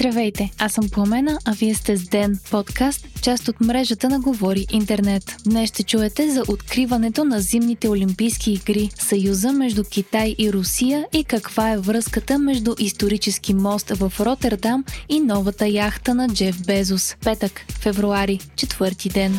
Здравейте, аз съм Пламена, а вие сте с Ден, подкаст, част от мрежата на Говори Интернет. Днес ще чуете за откриването на зимните Олимпийски игри, съюза между Китай и Русия и каква е връзката между исторически мост в Роттердам и новата яхта на Джеф Безос. Петък, февруари, четвърти ден.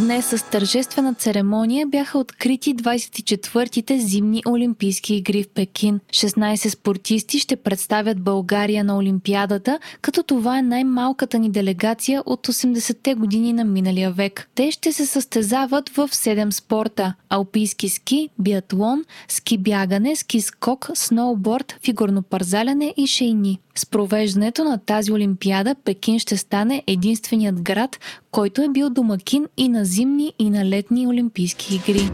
Днес с тържествена церемония бяха открити 24-те зимни Олимпийски игри в Пекин. 16 спортисти ще представят България на Олимпиадата, като това е най-малката ни делегация от 80-те години на миналия век. Те ще се състезават в 7 спорта – алпийски ски, биатлон, ски бягане, ски скок, сноуборд, фигурно парзаляне и шейни. С провеждането на тази Олимпиада Пекин ще стане единственият град, който е бил домакин и на зимни и на летни Олимпийски игри.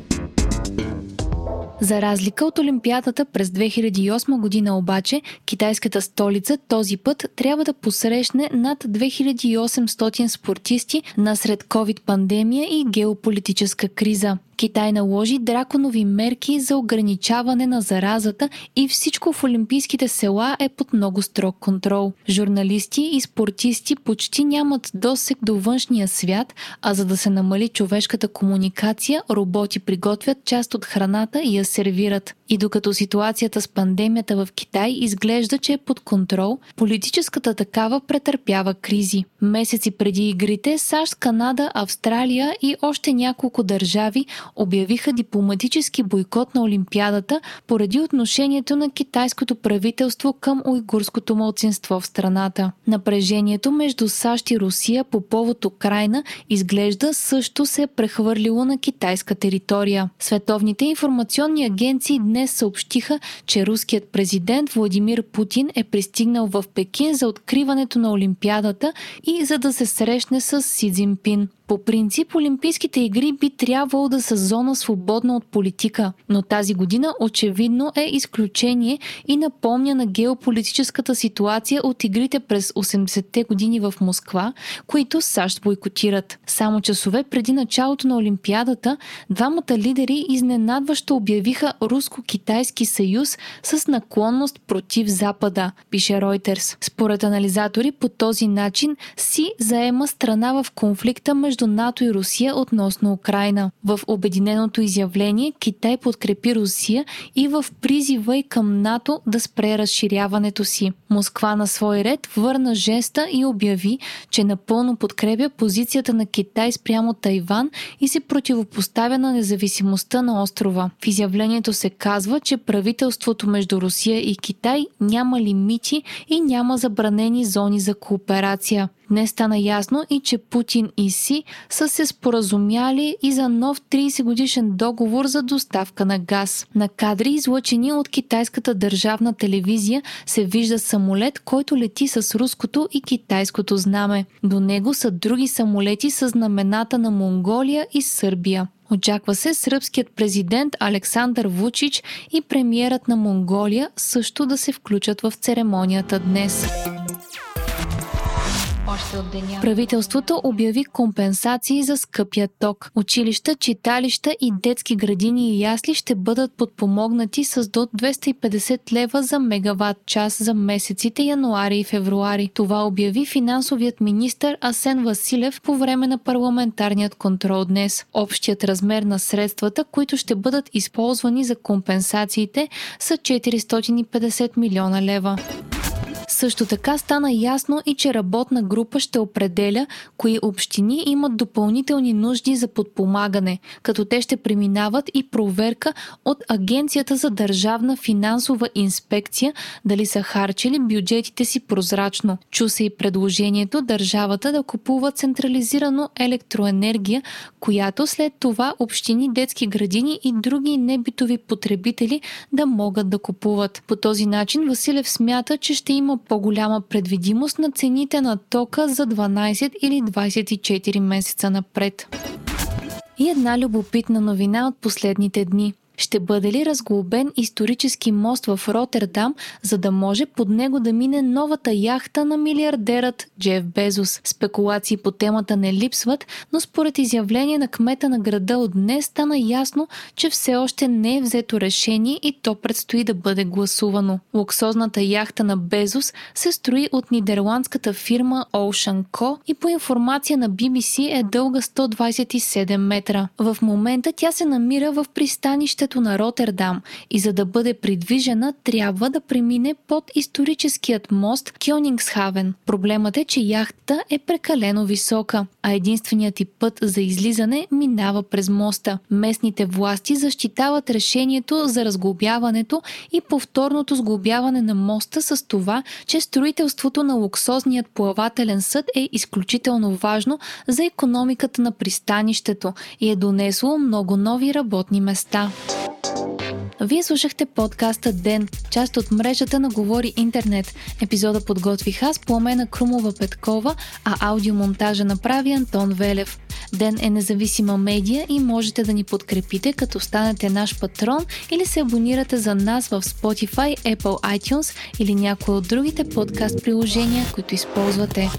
За разлика от Олимпиадата през 2008 година обаче, китайската столица този път трябва да посрещне над 2800 спортисти насред COVID-пандемия и геополитическа криза. Китай наложи драконови мерки за ограничаване на заразата и всичко в олимпийските села е под много строг контрол. Журналисти и спортисти почти нямат досек до външния свят, а за да се намали човешката комуникация, роботи приготвят част от храната и я сервират. И докато ситуацията с пандемията в Китай изглежда, че е под контрол, политическата такава претърпява кризи. Месеци преди игрите САЩ, Канада, Австралия и още няколко държави обявиха дипломатически бойкот на Олимпиадата поради отношението на китайското правителство към уйгурското мълцинство в страната. Напрежението между САЩ и Русия по повод Украина изглежда също се е прехвърлило на китайска територия. Световните информационни агенции днес съобщиха, че руският президент Владимир Путин е пристигнал в Пекин за откриването на Олимпиадата и за да се срещне с Си Цзинпин. По принцип, Олимпийските игри би трябвало да са зона свободна от политика, но тази година очевидно е изключение и напомня на геополитическата ситуация от игрите през 80-те години в Москва, които САЩ бойкотират. Само часове преди началото на Олимпиадата, двамата лидери изненадващо обявиха Руско-Китайски съюз с наклонност против Запада, пише Reuters. Според анализатори по този начин Си заема страна в конфликта между между НАТО и Русия относно Украина. В обединеното изявление Китай подкрепи Русия и в призива и към НАТО да спре разширяването си. Москва на свой ред върна жеста и обяви, че напълно подкрепя позицията на Китай спрямо Тайван и се противопоставя на независимостта на острова. В изявлението се казва, че правителството между Русия и Китай няма лимити и няма забранени зони за кооперация. Днес стана ясно и че Путин и Си са се споразумяли и за нов 30 годишен договор за доставка на газ. На кадри, излъчени от китайската държавна телевизия, се вижда самолет, който лети с руското и китайското знаме. До него са други самолети с знамената на Монголия и Сърбия. Очаква се сръбският президент Александър Вучич и премиерът на Монголия също да се включат в церемонията днес още от деня. Правителството обяви компенсации за скъпия ток. Училища, читалища и детски градини и ясли ще бъдат подпомогнати с до 250 лева за мегаватт час за месеците януари и февруари. Това обяви финансовият министр Асен Василев по време на парламентарният контрол днес. Общият размер на средствата, които ще бъдат използвани за компенсациите, са 450 милиона лева. Също така стана ясно и че работна група ще определя кои общини имат допълнителни нужди за подпомагане, като те ще преминават и проверка от Агенцията за държавна финансова инспекция дали са харчили бюджетите си прозрачно. Чу се и предложението държавата да купува централизирано електроенергия, която след това общини, детски градини и други небитови потребители да могат да купуват. По този начин Василев смята, че ще има по-голяма предвидимост на цените на тока за 12 или 24 месеца напред. И една любопитна новина от последните дни – Ще бъде ли разглобен исторически мост в Роттердам, за да може под него да мине новата яхта на милиардерът Джеф Безос? Спекулации по темата не липсват, но според изявление на кмета на града от днес стана ясно, че все още не е взето решение и то предстои да бъде гласувано. Луксозната яхта на Безос се строи от нидерландската фирма Ocean Co и по информация на BBC е дълга 127 метра. В момента тя се намира в пристанището на Роттердам и за да бъде придвижена трябва да премине под историческият мост Кьонингсхавен. Проблемът е, че яхта е прекалено висока, а единственият и път за излизане минава през моста. Местните власти защитават решението за разглобяването и повторното сглобяване на моста с това, че строителството на луксозният плавателен съд е изключително важно за економиката на пристанището и е донесло много нови работни места. Вие слушахте подкаста Ден, част от мрежата на Говори Интернет. Епизода подготвих аз, Пламена Крумова Петкова, а аудиомонтажа направи Антон Велев. Ден е независима медия и можете да ни подкрепите, като станете наш патрон или се абонирате за нас в Spotify, Apple iTunes или някои от другите подкаст приложения, които използвате.